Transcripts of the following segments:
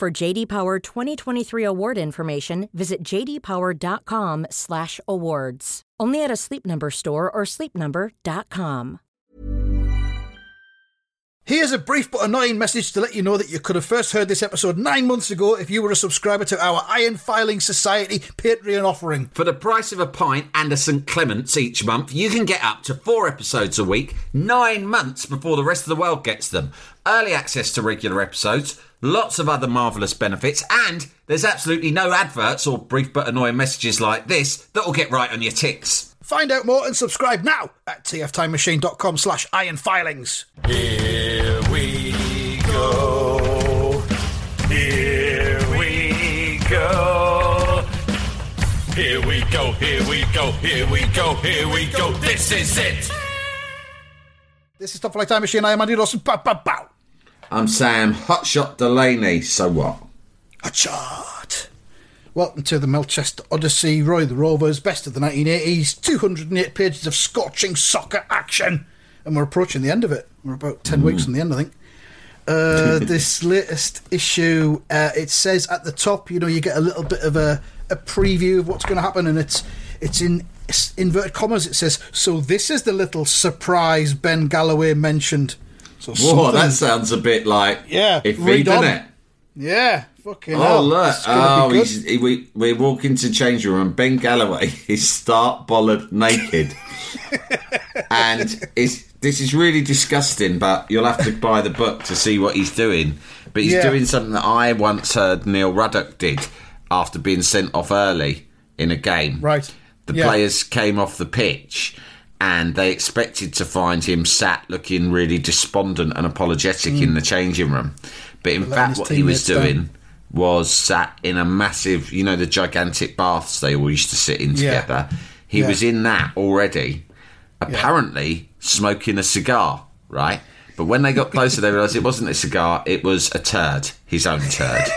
For JD Power 2023 award information, visit jdpower.com/awards. Only at a Sleep Number store or sleepnumber.com. Here's a brief but annoying message to let you know that you could have first heard this episode nine months ago if you were a subscriber to our Iron Filing Society Patreon offering. For the price of a pint and a St. Clement's each month, you can get up to four episodes a week, nine months before the rest of the world gets them. Early access to regular episodes, lots of other marvellous benefits, and there's absolutely no adverts or brief but annoying messages like this that will get right on your ticks. Find out more and subscribe now at tftimemachine.com slash ironfilings. Here we go. Here we go. Here we go, here we go, here we go, here we go. This is it. This is Top Flight Time Machine. I am Andy Dawson. Bow, bow, bow. I'm Sam Hotshot Delaney, so what? Chart. Welcome to the Melchester Odyssey, Roy the Rovers, best of the 1980s, 208 pages of scorching soccer action. And we're approaching the end of it. We're about 10 weeks from the end, I think. Uh, this latest issue, uh, it says at the top, you know, you get a little bit of a, a preview of what's going to happen, and it's it's in inverted commas. It says, "So this is the little surprise Ben Galloway mentioned." So Whoa, that sounds a bit like Yeah, if read doesn't it? yeah, fucking Oh hell. look! Oh, he, we we walk into change room and Ben Galloway is start bollard naked, and is this is really disgusting. But you'll have to buy the book to see what he's doing. But he's Yeah. doing something that I once heard Neil Ruddock did after being sent off early in a game. Right. The Yeah. players came off the pitch. And they expected to find him sat looking really despondent and apologetic in the changing room. But in letting fact, what he was doing was sat in a massive, you know, the gigantic baths they all used to sit in Yeah. together. He Yeah. was in that already, apparently smoking a cigar, right? But when they got closer, they realised it wasn't a cigar, it was a turd, his own turd.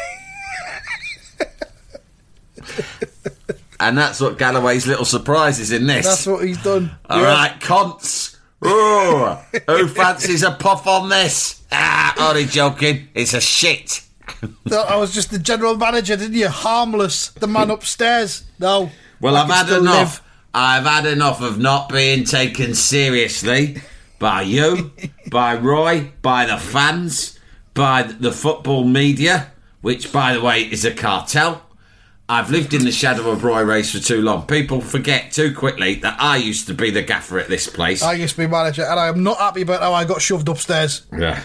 and that's what Galloway's little surprise is in this. That's what he's done. All Yeah. right, cons. Who fancies a puff on this? Ah, only joking. It's a shit. I was just the general manager, didn't you? Harmless, the man upstairs. No. Well, I've had enough. live. I've had enough of not being taken seriously by you, by Roy, by the fans, by the football media, which, by the way, is a cartel. I've lived in the shadow of Roy Race for too long. People forget too quickly that I used to be the gaffer at this place. I used to be manager, and I am not happy about how I got shoved upstairs. yeah.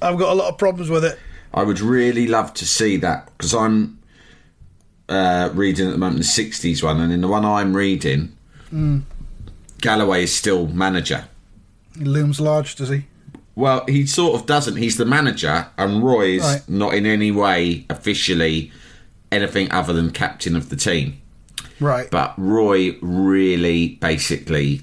I've got a lot of problems with it. I would really love to see that because I'm uh, reading at the moment the '60s one, and in the one I'm reading, Galloway is still manager. He looms large, does he? Well, he sort of doesn't. He's the manager, and Roy is Right. not in any way officially anything other than captain of the team. Right. But Roy really, basically,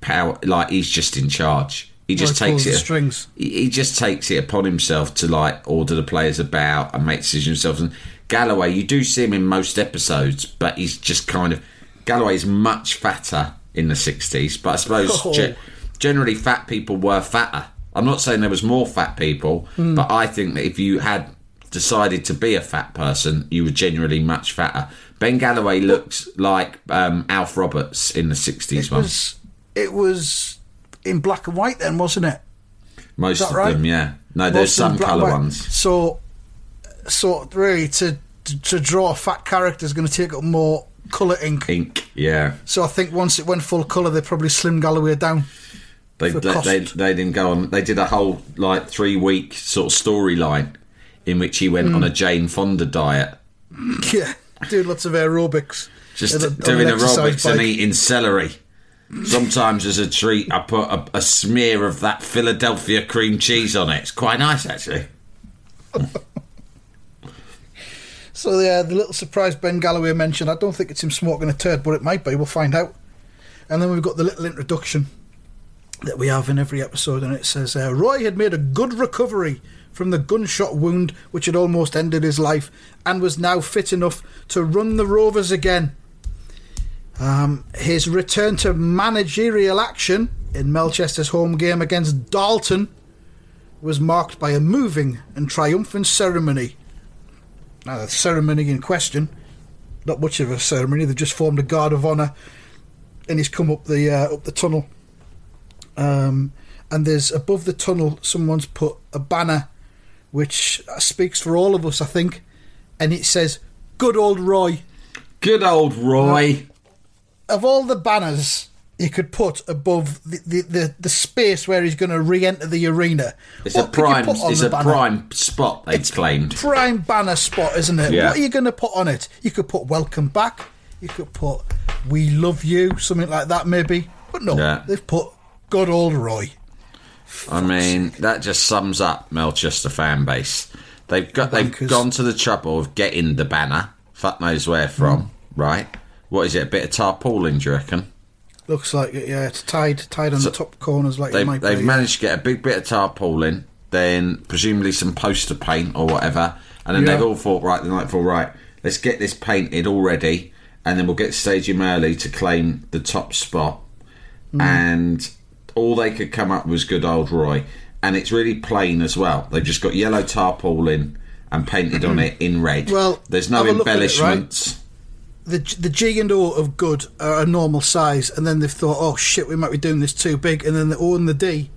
power like he's just in charge. He just Roy takes it. strings. He he just takes it upon himself to like order the players about and make decisions himself. And Galloway, you do see him in most episodes, but he's just kind of Galloway's much fatter in the sixties. But I suppose Oh. ge- generally fat people were fatter. I'm not saying there was more fat people, Hmm. but I think that if you had decided to be a fat person, you were generally much fatter. Ben Galloway looks like um, Alf Roberts in the '60s It one. was, it was in black and white then, wasn't it? Most of right? them, yeah. No, Most there's some colour ones. So, so really, to to, to draw a fat character is going to take up more colour ink. Ink, yeah. So I think once it went full colour, they probably slimmed Galloway down. They, they, they they didn't go on. They did a whole like three week sort of storyline in which he went Hmm. on a Jane Fonda diet, Yeah, doing lots of aerobics. just a- doing aerobics and eating celery. Sometimes as a treat, I put a, a smear of that Philadelphia cream cheese on it. It's quite nice actually. So yeah, the little surprise Ben Galloway mentioned. I don't think it's him smoking a turd, but it might be. We'll find out. And then we've got the little introduction that we have in every episode, and it says uh, Roy had made a good recovery from the gunshot wound which had almost ended his life, and was now fit enough to run the Rovers again. Um, his return to managerial action in Melchester's home game against Dalton was marked by a moving and triumphant ceremony. Now, the ceremony in question, not much of a ceremony, they've just formed a guard of honour and he's come up the uh, up the tunnel. Um, and there's above the tunnel, someone's put a banner which speaks for all of us, I think, and it says, Good old Roy. Good old Roy. Of all the banners he could put above the, the, the, the space where he's going to re enter the arena, It's a what could you prime. It's a banner? prime spot. They've claimed. prime banner spot, isn't it? Yeah. What are you going to put on it? You could put "Welcome back." You could put "We love you," something like that, maybe. But no, Yeah. they've put "Good old Roy." I mean, that just sums up Melchester fan base. They've got they've Bonkers. gone to the trouble of getting the banner. Fuck knows where from. Right? What is it? A bit of tarpaulin? Do you reckon? Looks like it. Yeah, it's tied tied on the top corners like it They've might they've be. managed to get a big bit of tarpaulin, then presumably some poster paint or whatever, and then Yeah. they've all thought right the night before right. Let's get this painted already, and then we'll get Stadium early to claim the top spot. Mm. And all they could come up with was good old Roy, and it's really plain as well. They've just got yellow tarpaulin and painted on it in red. Well, there's no have a look at it, right? embellishments. the the G and O of good are a normal size, and then they've thought, "Oh shit, we might be doing this too big." And then the O and the D,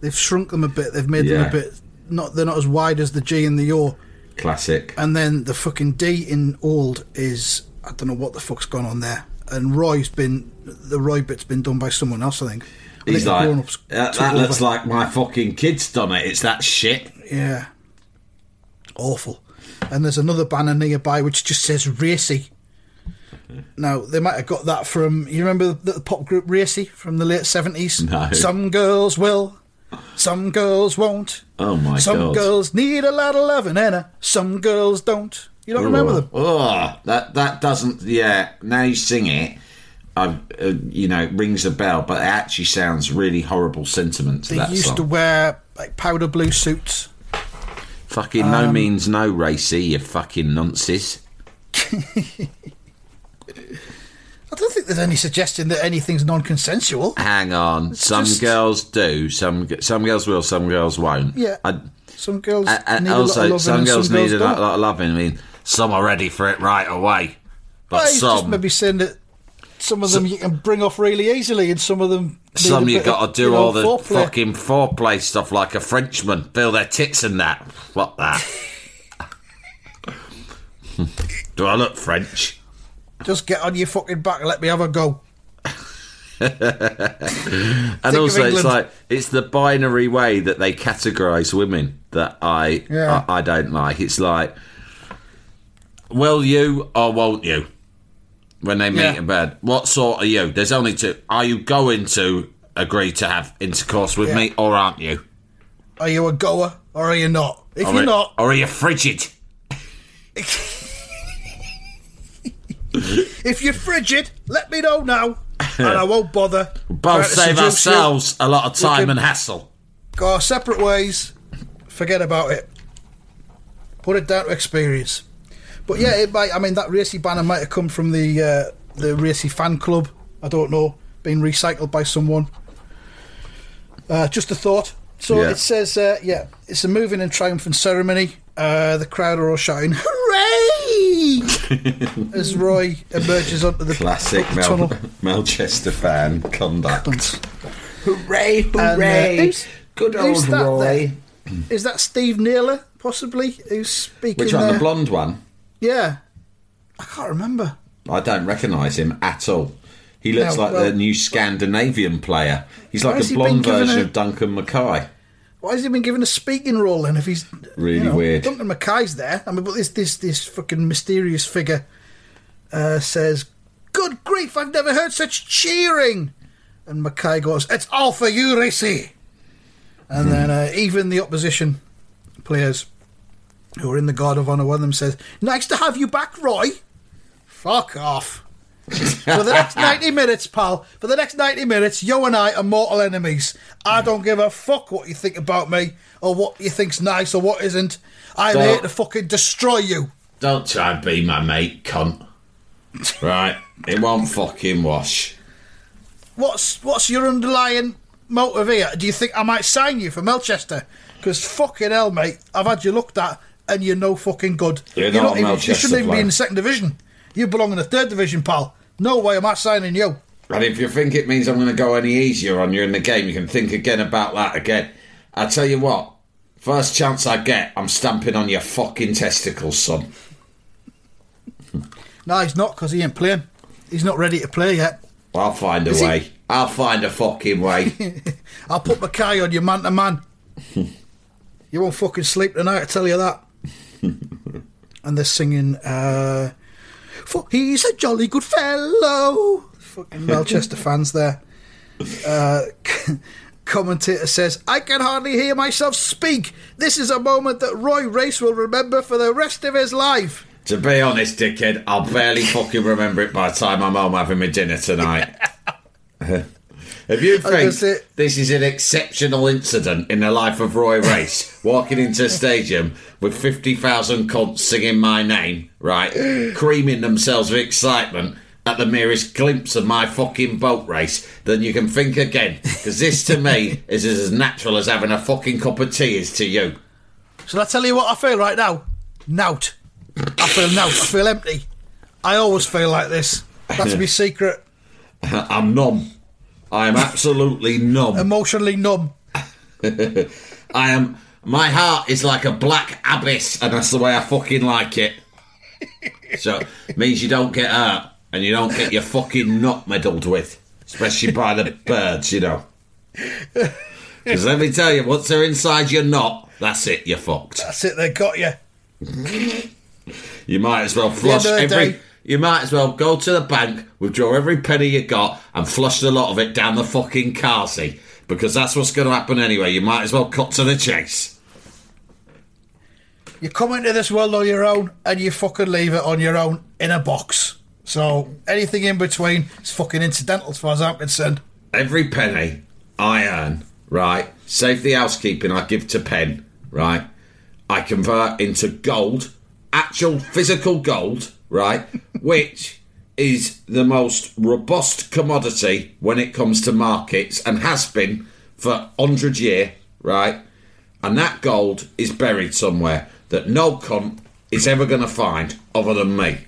they've shrunk them a bit. They've made them a bit not. They're not as wide as the G and the O. Classic. And then the fucking D in old is I don't know what the fuck's gone on there. And Roy's been the Roy bit's been done by someone else. I think. He's like, that, that looks like my fucking kid's done it. It's that shit. yeah, awful. And there's another banner nearby which just says Racy. Now they might have got that from you remember the, the pop group Racey from the late seventies. No. Some girls will, some girls won't. Oh my some god. girls need a lot of loving and uh, some girls don't. You don't remember them? Oh, that that doesn't. Yeah, now you sing it, uh, you know, it rings a bell, but it actually sounds really horrible sentiment to They that used song. to wear like powder blue suits. fucking Um, no means no, Racey. You fucking nonces. I don't think there's any suggestion that anything's non-consensual. Hang on, some just- girls do, some some girls will, some girls won't. Yeah. I, Some girls and, and need a lot of also loving some girls some need girls a lot, lot of loving. I mean, some are ready for it right away, but Well, some maybe saying that some of them you can bring off really easily, and some of them Some you got to do you know, all the foreplay. fucking foreplay stuff like a Frenchman, feel their tits and that. What that? do I look French? Just get on your fucking back and let me have a go. And also, it's like it's the binary way that they categorise women that I, Yeah. I I don't like. It's like, will you or won't you? When they meet Yeah. in bed, what sort are you? There's only two. Are you going to agree to have intercourse with Yeah. me, or aren't you? Are you a goer or are you not? If Or you're are- not, or are you frigid? if you're frigid, let me know now, and I won't bother. Both trying to save ourselves a lot of time can- and hassle. Go our separate ways. Forget about it. Put it down to experience. But yeah, it might. I mean, that racy banner might have come from the uh, the Racey fan club. I don't know, being recycled by someone. Uh, just a thought. So Yeah. it says, uh, yeah, it's a moving and triumphant ceremony. Uh, the crowd are all shouting, "Hooray!" as Roy emerges onto the, Classic up the Mel- tunnel. Melchester fan conduct. Hooray! And, uh, who's- Good who's old that Roy. Is that Steve Naylor, possibly, who's speaking Which one? there? The blonde one? Yeah. I can't remember. I don't recognise him at all. He looks No, like well- the new Scandinavian player. He's like a blonde version a- of Duncan Mackay. Why has he been given a speaking role then? If he's Really you know, weird. Duncan Mackay's there. I mean, but this this this fucking mysterious figure uh, says, "Good grief! I've never heard such cheering." And Mackay goes, "It's all for you, Racy." And then uh, even the opposition players who are in the Guard of Honor, one of them says, Nice to have you back, Roy. Fuck off. for the next 90 minutes, pal, for the next 90 minutes, you and I are mortal enemies. I don't give a fuck what you think about me or what you think's nice or what isn't. I'm So- here to fucking destroy you. Don't try and be my mate, cunt. Right? It won't fucking wash. What's what's your underlying motive here? Do you think I might sign you for Melchester? Because fucking hell, mate, I've had you looked at and you're no fucking good. You're not a even, you shouldn't even be in the second division. You belong in the third division, pal. No way am I signing you. And if you think it means I'm going to go any easier on you in the game, you can think again about that again. I tell you what, first chance I get, I'm stamping on your fucking testicles, son. No, he's not because he ain't playing. He's not ready to play yet. I'll find a Is he- way. I'll find a fucking way. I'll put my Kai on you man to man. You won't fucking sleep tonight, I tell you that. and they're singing, uh, for he's a jolly good fellow. Fucking Melchester fans there. Uh, commentator says, I can hardly hear myself speak. This is a moment that Roy Race will remember for the rest of his life. to be honest, dickhead, I'll barely fucking remember it by the time I'm home having my dinner tonight. If you think say- this is an exceptional incident in the life of Roy Race, walking into a stadium with 50,000 cunts singing my name, right, creaming themselves with excitement at the merest glimpse of my fucking boat race, then you can think again. Because this to me is as natural as having a fucking cup of tea is to you. Shall I tell you what I feel right now? Nout. I feel nout. I feel empty. I always feel like this. That's my secret. I'm numb. I am absolutely numb. Emotionally numb. I am. My heart is like a black abyss, and that's the way I fucking like it. So it means you don't get hurt, and you don't get your fucking nut meddled with, especially by the birds, you know. Because let me tell you, once they're inside your nut, that's it. You're fucked. That's it. They got you. You might as well flush end of the every. day- You might as well go to the bank, withdraw every penny you got, and flush the lot of it down the fucking car seat. Because that's what's going to happen anyway. You might as well cut to the chase. You come into this world on your own, and you fucking leave it on your own in a box. So anything in between is fucking incidental, as far as I'm concerned. every penny I earn, right, save the housekeeping I give to Penn, right, I convert into gold, actual physical gold, right, which is the most robust commodity when it comes to markets and has been for 100 year, right, and that gold is buried somewhere that no cunt is ever going to find other than me.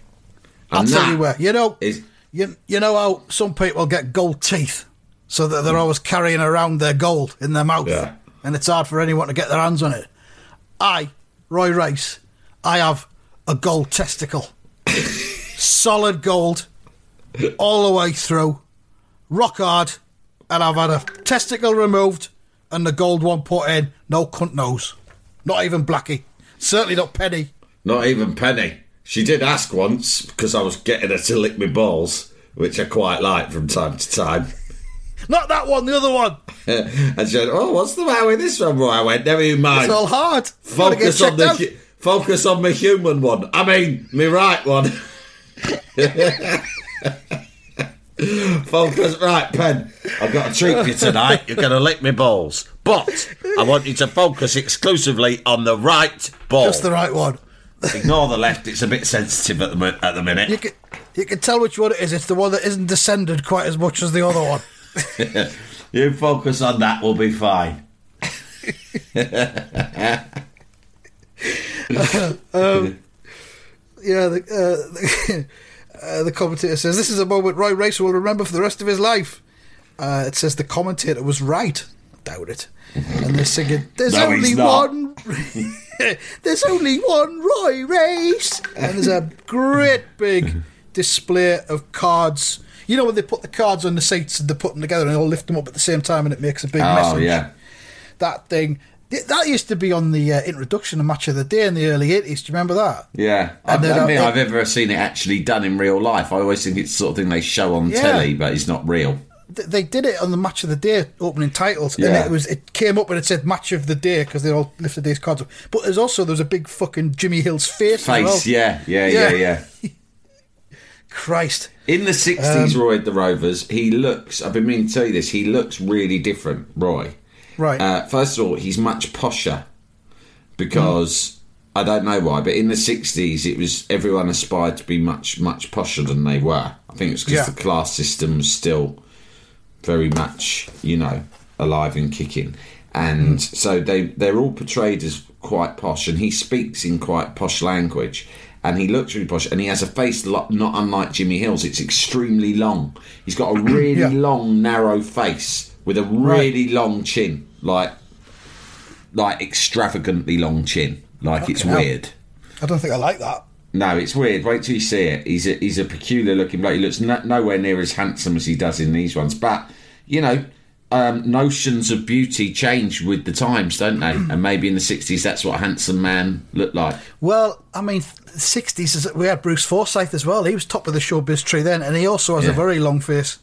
I'll And tell you where. You know, is- you, you know how some people get gold teeth, so that they're always carrying around their gold in their mouth, Yeah. and it's hard for anyone to get their hands on it. I, Roy Race, I have a gold testicle, solid gold, all the way through, rock hard, and I've had a testicle removed and the gold one put in. No cunt knows, not even Blackie, certainly not Penny. Not even Penny. She did ask once because I was getting her to lick my balls, which I quite like from time to time. Not that one, the other one. and she said, "Oh, what's the matter with this one?" Boy, I went, "Never you mind. It's all hard. Focus on the focus on my human one. I mean, me right one. Focus right, Pen. I've got a treat for you tonight. You're going to lick me balls, but I want you to focus exclusively on the right ball. Just the right one. Ignore the left; it's a bit sensitive at the at the minute. You can you can tell which one it is. It's the one that isn't descended quite as much as the other one. You focus on that, we'll be fine. Yeah, the, uh, the, uh, the commentator says this is a moment Roy Racer will remember for the rest of his life. Uh, it says the commentator was right. I doubt it. And they're singing, "There's No, only one." there's only one Roy Race, and there's a great big display of cards. You know when they put the cards on the seats and they put them together and they all lift them up at the same time and it makes a big Oh message. yeah, that thing. Th- That used to be on the uh, introduction of Match of the Day in the early 80s. Do you remember that? yeah. I And don't think I've ever seen it actually done in real life. I always think it's the sort of thing they show on Yeah. telly, but it's not real. they did it on the match of the day opening titles, and it was it came up and it said match of the day because they all lifted these cards up. But there's also there was a big fucking Jimmy Hill's face. Face, yeah, yeah, yeah, Yeah. yeah. Christ. In the 60s, Um, Roy the Rovers, he looks, I've been meaning to tell you this, he looks really different, Roy. Right. Uh, first of all, he's much posher because I don't know why, but in the 60s, it was everyone aspired to be much, much posher than they were. I think it's because Yeah. the class system was still very much, you know, alive and kicking. And so they, they're all portrayed as quite posh, and he speaks in quite posh language. And he looks really posh, and he has a face not unlike Jimmy Hill's. It's extremely long. He's got a really Yeah. long, narrow face with a really long chin, like like extravagantly long chin. Like it's hell. weird. I don't think I like that. No, it's weird. Wait till you see it. He's a he's a peculiar looking bloke. He looks no, nowhere near as handsome as he does in these ones. But you know, um, notions of beauty change with the times, don't they? and maybe in the sixties, that's what a handsome man looked like. Well, I mean, 60s, is- we had Bruce Forsyth as well. He was top of the showbiz tree then, and he also has Yeah. a very long face.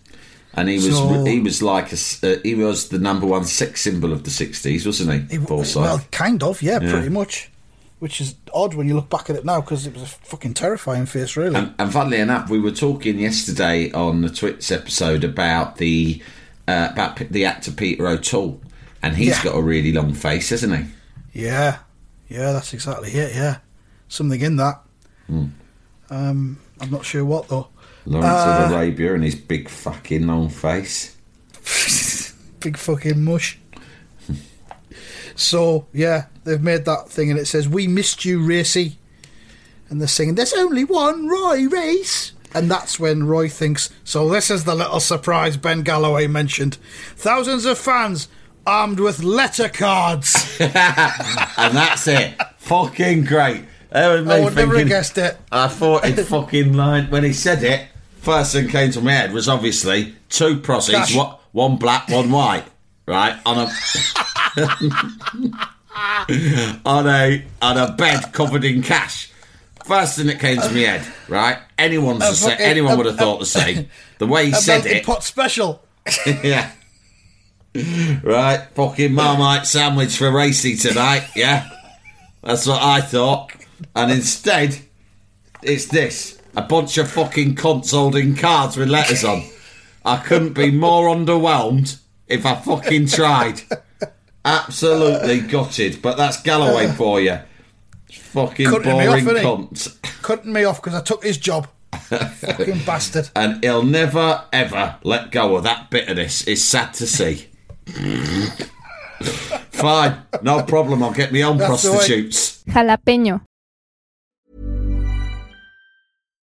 And he was So- he was like a uh, he was the number one sex symbol of the sixties, wasn't he? He- Forsyth. Well, kind of, yeah, pretty much. Which is odd when you look back at it now because it was a fucking terrifying face, really. And, and funnily enough, we were talking yesterday on the Twits episode about the uh, about the actor Peter O'Toole, and he's Yeah. got a really long face, hasn't he? yeah, yeah, that's exactly it. Yeah, something in that. Hmm. Um, I'm not sure what though. Lawrence Uh, of Arabia and his big fucking long face. Big fucking mush. so yeah, they've made that thing, and it says, "We missed you, Racy," and they're singing, "There's only one Roy Race." And that's when Roy thinks, so this is the little surprise Ben Galloway mentioned. Thousands of fans armed with letter cards. and that's it. fucking great. I would never have guessed it. I thought it fucking lied when he said it. First thing came to my head was obviously two prossies, what one black, one white, right on a on a on a bed covered in cash. First thing that came to my head, right? Anyone's A the sa- fucking- anyone a- would have thought the same. The way he A said melting it, pot special. yeah. Right, fucking Marmite sandwich for Racy tonight, yeah? That's what I thought. And instead, it's this a bunch of fucking cunts holding cards with letters on. I couldn't be more underwhelmed if I fucking tried. Absolutely gutted, but that's Galloway for you. Fucking Cutting me off, boring innit? cunt. Cutting me off because I took his job. fucking bastard. And he'll never, ever let go of that bitterness. It's sad to see. Fine, no problem. I'll get me own That's prostitutes. Jalapeño.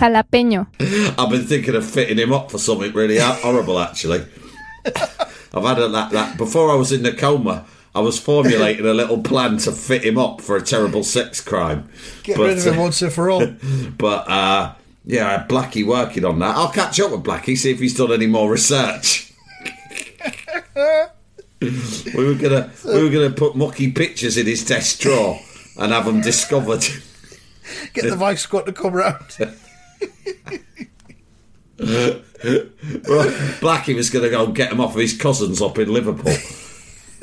Jalapeño. I've been thinking of fitting him up for something really horrible, actually. I've had a, that, that before I was in the coma. I was formulating a little plan to fit him up for a terrible sex crime. Get But, rid of him uh, once and for all. But uh, yeah, I had Blackie working on that. I'll catch up with Blackie, see if he's done any more research. we were gonna we were gonna put mucky pictures in his desk drawer and have them discovered. Get the Vice Squad to come round. Blackie was going to go and get them off of his cousins up in Liverpool.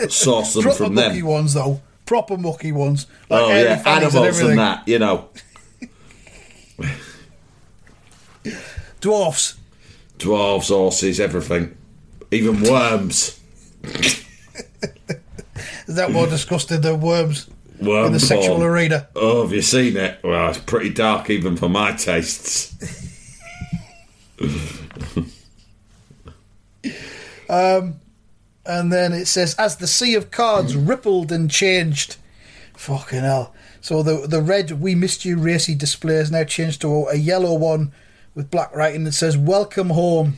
Source them Proper from mucky ones, though. Proper mucky ones. Like Oh yeah, animals and, everything. that, you know. Dwarfs. Dwarves, horses, everything. Even worms. Is that more disgusting than worms Worm in the sexual porn. arena? Oh, have you seen it? Well, it's pretty dark even for my tastes. Um, and then it says, as the sea of cards rippled and changed. Fucking hell. So the the red We Missed You racy display is now changed to a yellow one with black writing that says, Welcome home.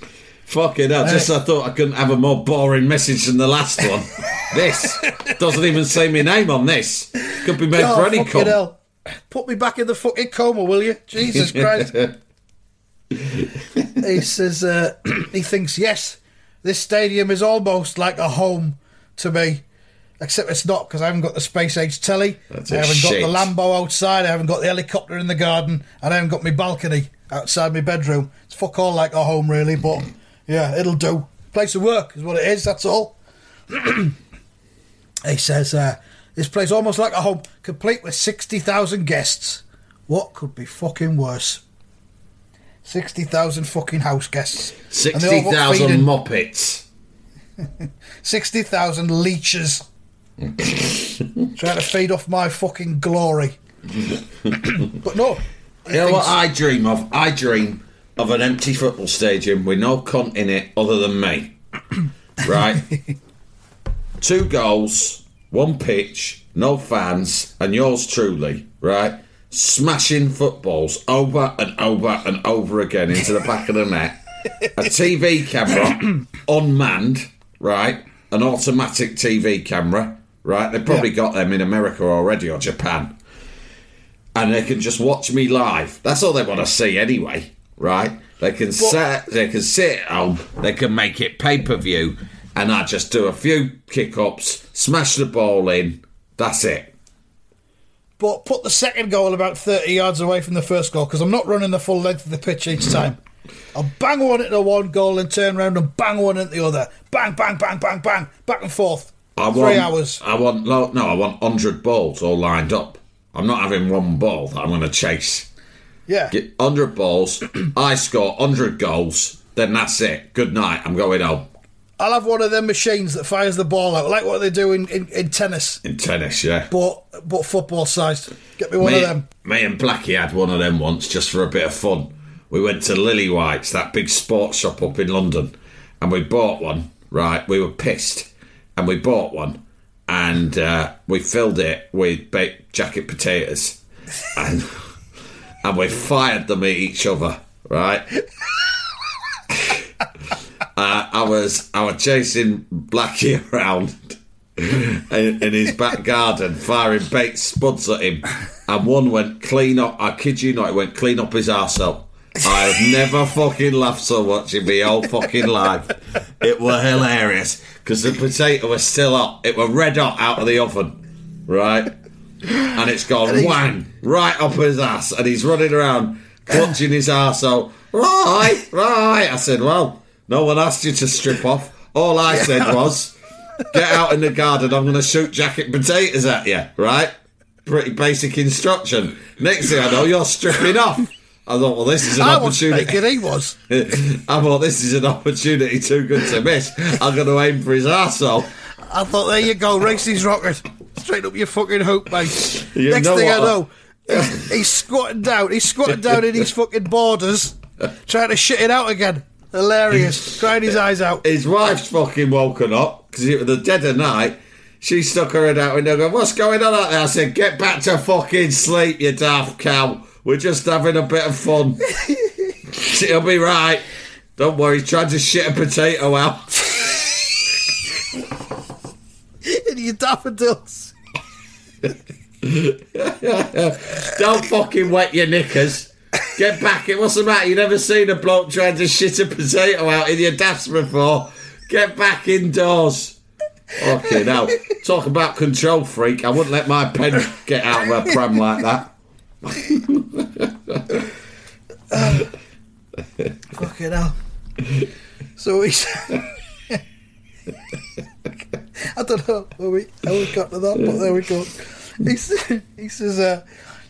Fucking hell, just I thought I couldn't have a more boring message than the last one. this doesn't even say my name on this. Could be made Oh, for any cunt. hell. Put me back in the fucking coma, will you? Jesus Christ. he says uh, he thinks yes, this stadium is almost like a home to me, except it's not because I haven't got the space age telly, That's I haven't got the Lambo outside, I haven't got the helicopter in the garden, and I haven't got my balcony outside my bedroom. It's fuck all like a home, really, but yeah, it'll do. Place of work is what it is. That's all. He says, uh, this place almost like a home, complete with 60,000 guests. What could be fucking worse? 60,000 fucking house guests. And they all got 60,000 moppets. 60,000 leeches. Trying to feed off my fucking glory. but no. You know what I dream of? I dream of an empty football stadium with no cunt in it other than me. Right? Two goals, one pitch, no fans, and yours truly, right? Smashing footballs over and over and over again into the back of the net. A TV camera, unmanned, right? An automatic TV camera, right? They've probably Yeah. got them in America already or Japan and they can just watch me live. That's all they want to see anyway, right? They can sit, they can sit at home, they can make it pay per view, and I just do a few kick ups, smash the ball in. That's it. But put the second goal about 30 yards away from the first goal because I'm not running the full length of the pitch each time. I'll bang one into one goal and turn around and bang one into the other. Bang, bang, bang, bang, bang. Back and forth. I Three want, hours. I want no, no, I want hundred balls all lined up. I'm not having one ball that I'm going to chase. Yeah. Get hundred balls. I score hundred goals. Then that's it. Good night. I'm going home. I'll have one of them machines that fires the ball out, like what they do in, in, in tennis, In tennis, yeah. but but football sized. Get me one me, of them. me and Blackie had one of them once just for a bit of fun. We went to Lillywhites, that big sports shop up in London, and we bought one. Right, we were pissed, and we bought one, and uh, we filled it with baked jacket potatoes, and and we fired them at each other. Right. uh, I was I was chasing Blackie around in, in his back garden, firing baked spuds at him, and one went clean up. I kid you not, it went clean up his arsehole. I've never fucking laughed so much in my whole fucking life. It were hilarious because the potato was still hot. It were red hot out of the oven, right? And it's gone whang right up his ass, and he's running around clutching his arsehole. Right, right. I said, well, no one asked you to strip off. All I said was, get out in the garden. I'm going to shoot jacket potatoes at you, right? Pretty basic instruction. Next thing I know, you're stripping off. I thought, well, this is an I opportunity. thinking he was. I thought this is an opportunity too good to miss. I'm going to aim for his arsehole. I thought, there you go, race his rocket. Straight up your fucking hoop, mate. You Next thing I know, he's, he's squatting down. He's squatting down in his fucking borders, trying to shit it out again. Hilarious. Crying his eyes out. His wife's fucking woken up because it was the dead of night. She stuck her head out window going, What's going on out there? I said, Get back to fucking sleep, you daft cow. We're just having a bit of fun. It'll be right. Don't worry, he's trying to shit a potato out. and your daffodils. Don't fucking wet your knickers. Get back. It. What's the matter? You never seen a bloke trying to shit a potato out in your dafts before. Get back indoors. Fucking hell. Talk about control freak. I wouldn't let my pen get out of a pram like that. Fucking Fucking hell. So he's. I don't know how we, how we got to that, but there we go. He's, he says, uh,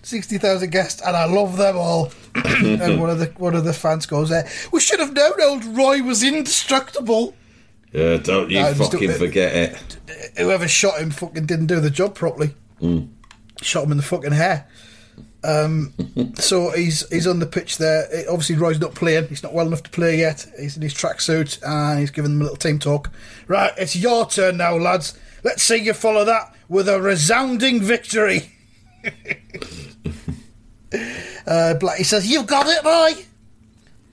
60,000 guests, and I love them all. and one of the one of the fans goes there. We should have known old Roy was indestructible. Yeah, don't you No, fucking it. forget it. Whoever shot him fucking didn't do the job properly. Shot him in the fucking hair. Um, so he's he's on the pitch there. Eh, Obviously, Roy's not playing. He's not well enough to play yet. He's in his tracksuit and he's giving them a little team talk. Right, it's your turn now, lads. Let's see you follow that with a resounding victory. uh, Blackie says, "You've got it, Roy."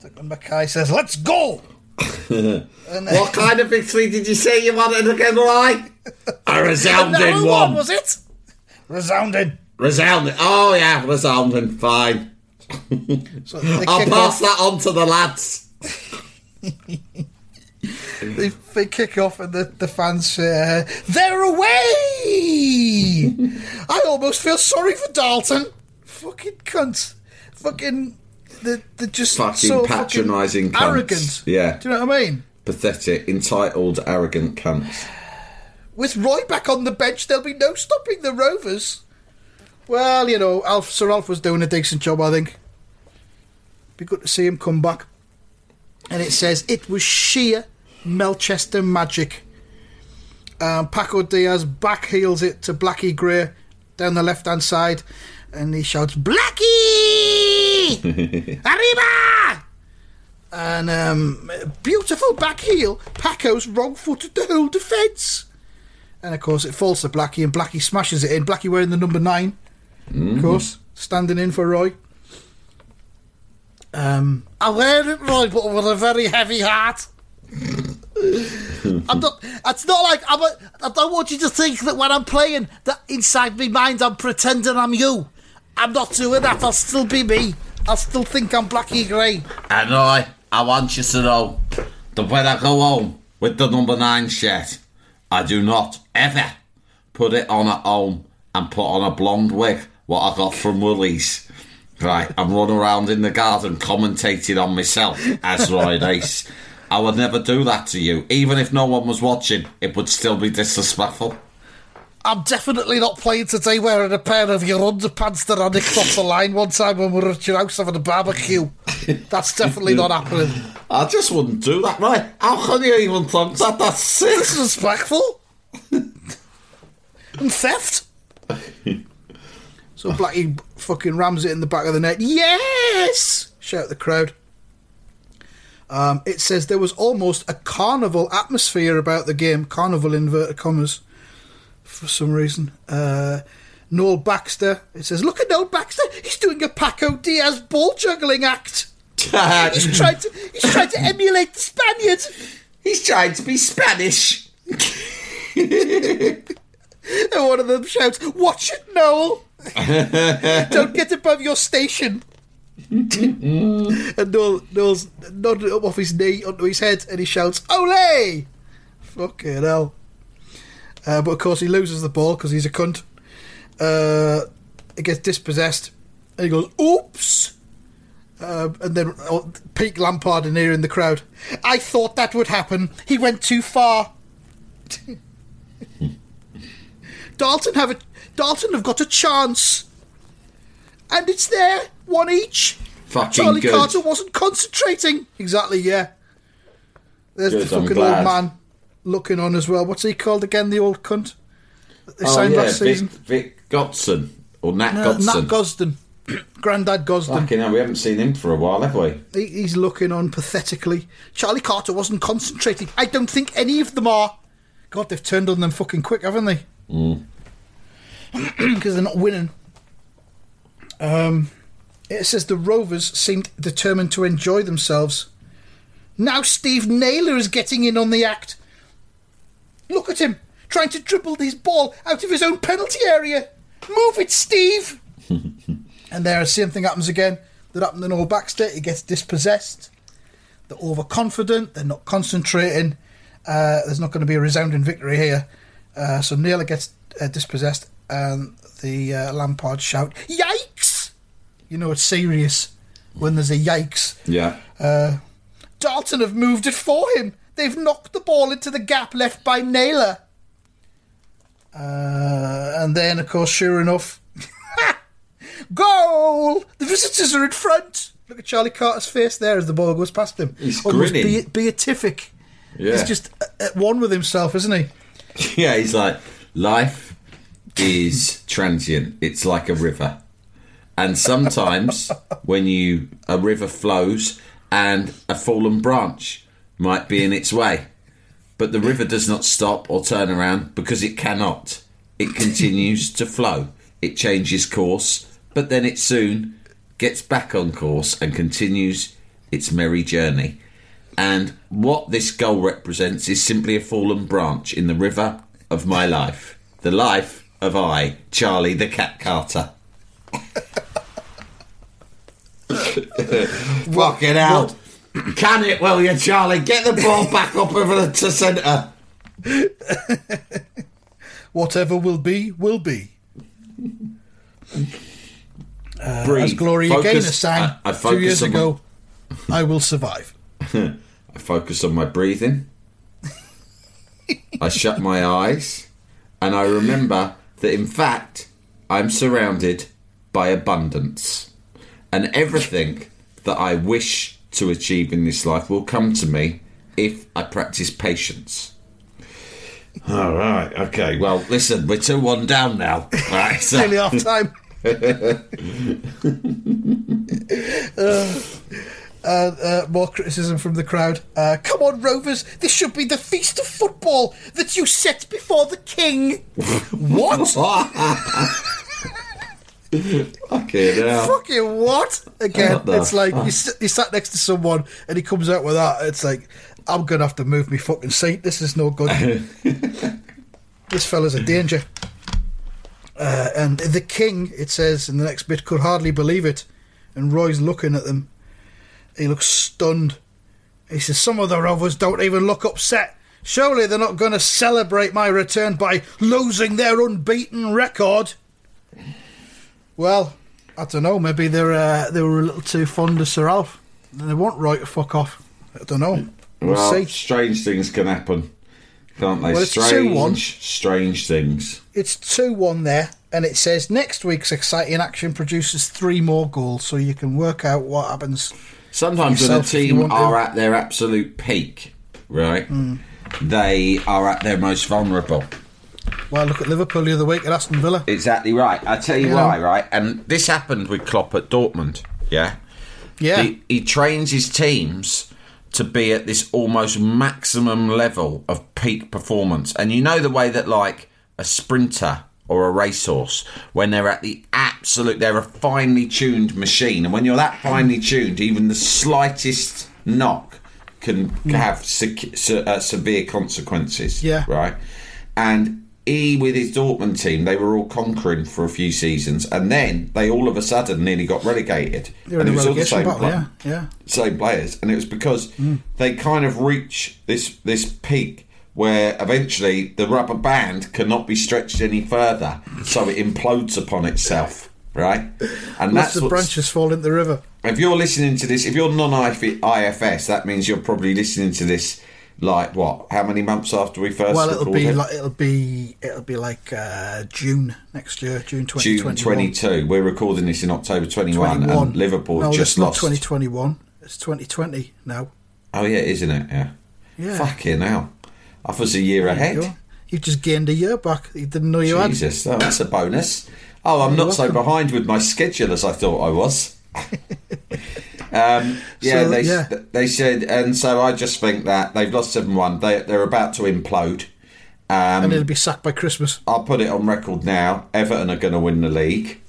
Declan Mackay says, "Let's go." and, uh, What kind of victory did you say you wanted again, Roy? A resounding Another one. was it? Resounding. Resounding. Oh, yeah, resounding. Fine. So I'll pass off. that on to the lads. They, they kick off, and the, the fans say, "They're away!" I almost feel sorry for Dalton. Fucking cunt. Fucking. They're, they're just Fucking so patronising fucking cunts. arrogant. Yeah. Do you know what I mean? Pathetic, entitled, arrogant cunts. With Roy back on the bench, there'll be no stopping the Rovers. Well, you know, Alf, Sir Alf was doing a decent job, I think. Be good to see him come back. And it says it was sheer Melchester magic. Um, Paco Diaz back heels it to Blackie Gray down the left hand side, and he shouts, "Blackie, arriba!" And um, beautiful back heel. Paco's wrong footed the whole defence. And of course, it falls to Blackie, and Blackie smashes it in. Blackie wearing the number nine, of course, standing in for Roy. Um, I wear it, Roy, but with a very heavy heart. I'm not. It's not like I'm. A, I don't want you to think that when I'm playing, that inside my mind I'm pretending I'm you. I'm not doing that. I'll still be me. I'll still think I'm Blackie Gray. And I, I want you to know that when I go home with the number nine shirt, I do not ever put it on at home and put on a blonde wig, what I got from Woolies. Right, I'm running around in the garden commentating on myself as Roy Ace. I would never do that to you. Even if no one was watching, it would still be disrespectful. I'm definitely not playing today wearing a pair of your underpants that I nicked off the line one time when we were at your house having a barbecue. That's definitely not happening. I just wouldn't do that, right? How can you even think that? That's sick. Disrespectful. and theft. so Blackie fucking rams it in the back of the net. Yes! Shout the crowd. Um, it says there was almost a carnival atmosphere about the game. Carnival inverted commas. For some reason. Uh, Noel Baxter. It says, look at Noel Baxter. He's doing a Paco Diaz ball juggling act. He's trying to, he's trying to emulate the Spaniard. He's trying to be Spanish. And one of them shouts, Watch it, Noel! Don't get above your station. and Noel, Noel's nodded up off his knee onto his head and he shouts, Ole! Fucking hell. Uh, but of course, he loses the ball because he's a cunt. Uh, he gets dispossessed and he goes, Oops! Uh, and then oh, Pete Lampard in here in the crowd. I thought that would happen. He went too far. Dalton have a Dalton have got a chance, and it's there, one each. Fucking Charlie good. Carter wasn't concentrating. Exactly, yeah. There's Good, the fucking old man looking on as well. What's he called again? The old cunt they Oh yeah, last Vic, season. Vic Godson or Nat No, Godson. Nat Gosden, Grandad Gosden. Fucking hell, we haven't seen him for a while, have we? He, he's looking on pathetically. Charlie Carter wasn't concentrating. I don't think any of them are. God, they've turned on them fucking quick, haven't they? Because they're not winning. Um, it says the Rovers seemed determined to enjoy themselves. Now Steve Naylor is getting in on the act. Look at him, trying to dribble his ball out of his own penalty area. Move it, Steve! And there, the same thing happens again. That happened to Noel Baxter. He gets dispossessed. They're overconfident. They're not concentrating. Uh, there's not going to be a resounding victory here. Uh, so Naylor gets uh, dispossessed, and the uh, Lampard shout, "Yikes!" You know it's serious when there's a yikes. Yeah. Uh, Dalton have moved it for him. They've knocked the ball into the gap left by Naylor. Uh, and then, of course, sure enough, goal! The visitors are in front. Look at Charlie Carter's face there as the ball goes past him. He's Almost grinning. be- beatific. Yeah. He's just at- at one with himself, isn't he? Yeah, he's like, life is transient. It's like a river. And sometimes when you a river flows and a fallen branch might be in its way. But the river does not stop or turn around because it cannot. It continues to flow. It changes course, but then it soon gets back on course and continues its merry journey. And what this goal represents is simply a fallen branch in the river of my life. The life of I, Charlie the Cat Carter. Fucking hell. Can it, will you, Charlie? Get the ball back up over the to centre. Whatever will be, will be. Uh, Breathe. As Gloria Focus- Gaynor sang I, I two years on my- ago, I will survive. I focus on my breathing. I shut my eyes. And I remember that, in fact, I'm surrounded by abundance. And everything that I wish to achieve in this life will come to me if I practice patience. All right. Okay. Well, listen, we're 2 1 down now. Right. So, Nearly half time. uh, uh, uh, more criticism from the crowd. Uh, come on, Rovers. This should be the feast of football that you set before the king. what? Okay, now. Fucking what? Again, it's like you, sit, you sat next to someone and he comes out with that. It's like, I'm going to have to move me fucking seat. This is no good. this fella's a danger. Uh, and the king, it says in the next bit, could hardly believe it. And Roy's looking at them. He looks stunned. He says, Some of the rovers don't even look upset. Surely they're not going to celebrate my return by losing their unbeaten record. Well, I don't know. Maybe they're uh, they were a little too fond of Sir Alf. And they want Roy to fuck off. I don't know. We'll Well, see. strange things can happen, can't they? Well, it's strange, 2-1. strange things. It's 2 1 there, and it says next week's exciting action produces three more goals, so you can work out what happens. Sometimes when a you team want to. are at their absolute peak, right, Hmm. they are at their most vulnerable. Well, look at Liverpool the other week at Aston Villa. Exactly right. I tell you You why, know. right? And this happened with Klopp at Dortmund. Yeah, Yeah. he, he trains his teams to be at this almost maximum level of peak performance. And you know the way that, like, a sprinter or a racehorse, when they're at the absolute, they're a finely tuned machine. And when you're that finely tuned, even the slightest knock can have se- se- uh, severe consequences. Yeah. Right. And he, with his Dortmund team, they were all conquering for a few seasons, and then they all of a sudden nearly got relegated. They're and it was all the same battle, yeah. Yeah. same players, and it was because they kind of reach this this peak where eventually the rubber band cannot be stretched any further, so it implodes upon itself, right? And Lots that's the branches fall into the river. if you're listening to this, if you're non-IFS, that means you're probably listening to this like what? How many months after we first Well, it'll be like it'll be it'll be like uh, June next year, June twenty June 22. We're recording this in October 21, and Liverpool no, just lost. twenty twenty one. It's twenty twenty now. Oh yeah, isn't it? Yeah. Yeah. Fucking hell. I was a year There you ahead. go. You just gained a year back. You didn't know you had. Jesus, oh, that's a bonus. Oh, I'm not so behind with my schedule as I thought I was. um, yeah, So, they yeah. they said, and so I just think that they've lost seven one. They they're about to implode. Um, and it'll be sacked by Christmas. I'll put it on record now. Everton are going to win the league,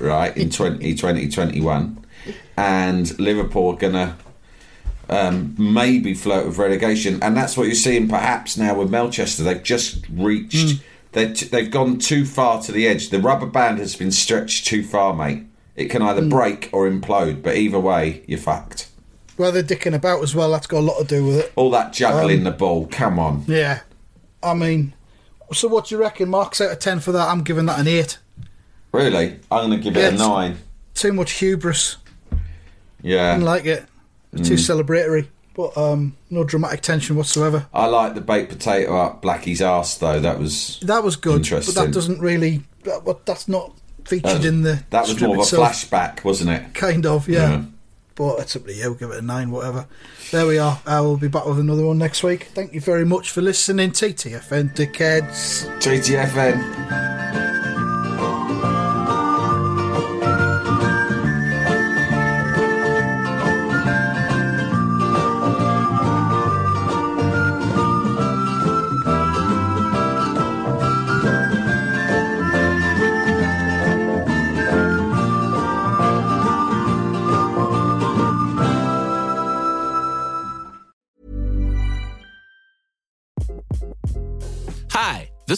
right, in 2020 21. And Liverpool are going to um, maybe flirt with relegation. And that's what you're seeing perhaps now with Melchester. They've just reached, they're t- they've gone too far to the edge. The rubber band has been stretched too far, mate. It can either break or implode, but either way, you're fucked. Well, they're dicking about as well. That's got a lot to do with it. All that juggling the ball, come on. Yeah. I mean, so what do you reckon? Marks out of 10 for that. I'm giving that an 8. Really? I'm going to give it a Yes. nine. Too much hubris. Yeah. Didn't like it. It was Too Mm. celebratory. but um, no dramatic tension whatsoever. I like the baked potato up Blackie's ass though. That was That was good, but Interesting. that doesn't really. That, what that's not featured oh, in the. that was more of a itself. flashback, wasn't it? Kind of, yeah. Yeah. But it's up to you. Give it a nine, whatever. There we are. I will be back with another one next week. Thank you very much for listening. TTFN dickheads. TTFN.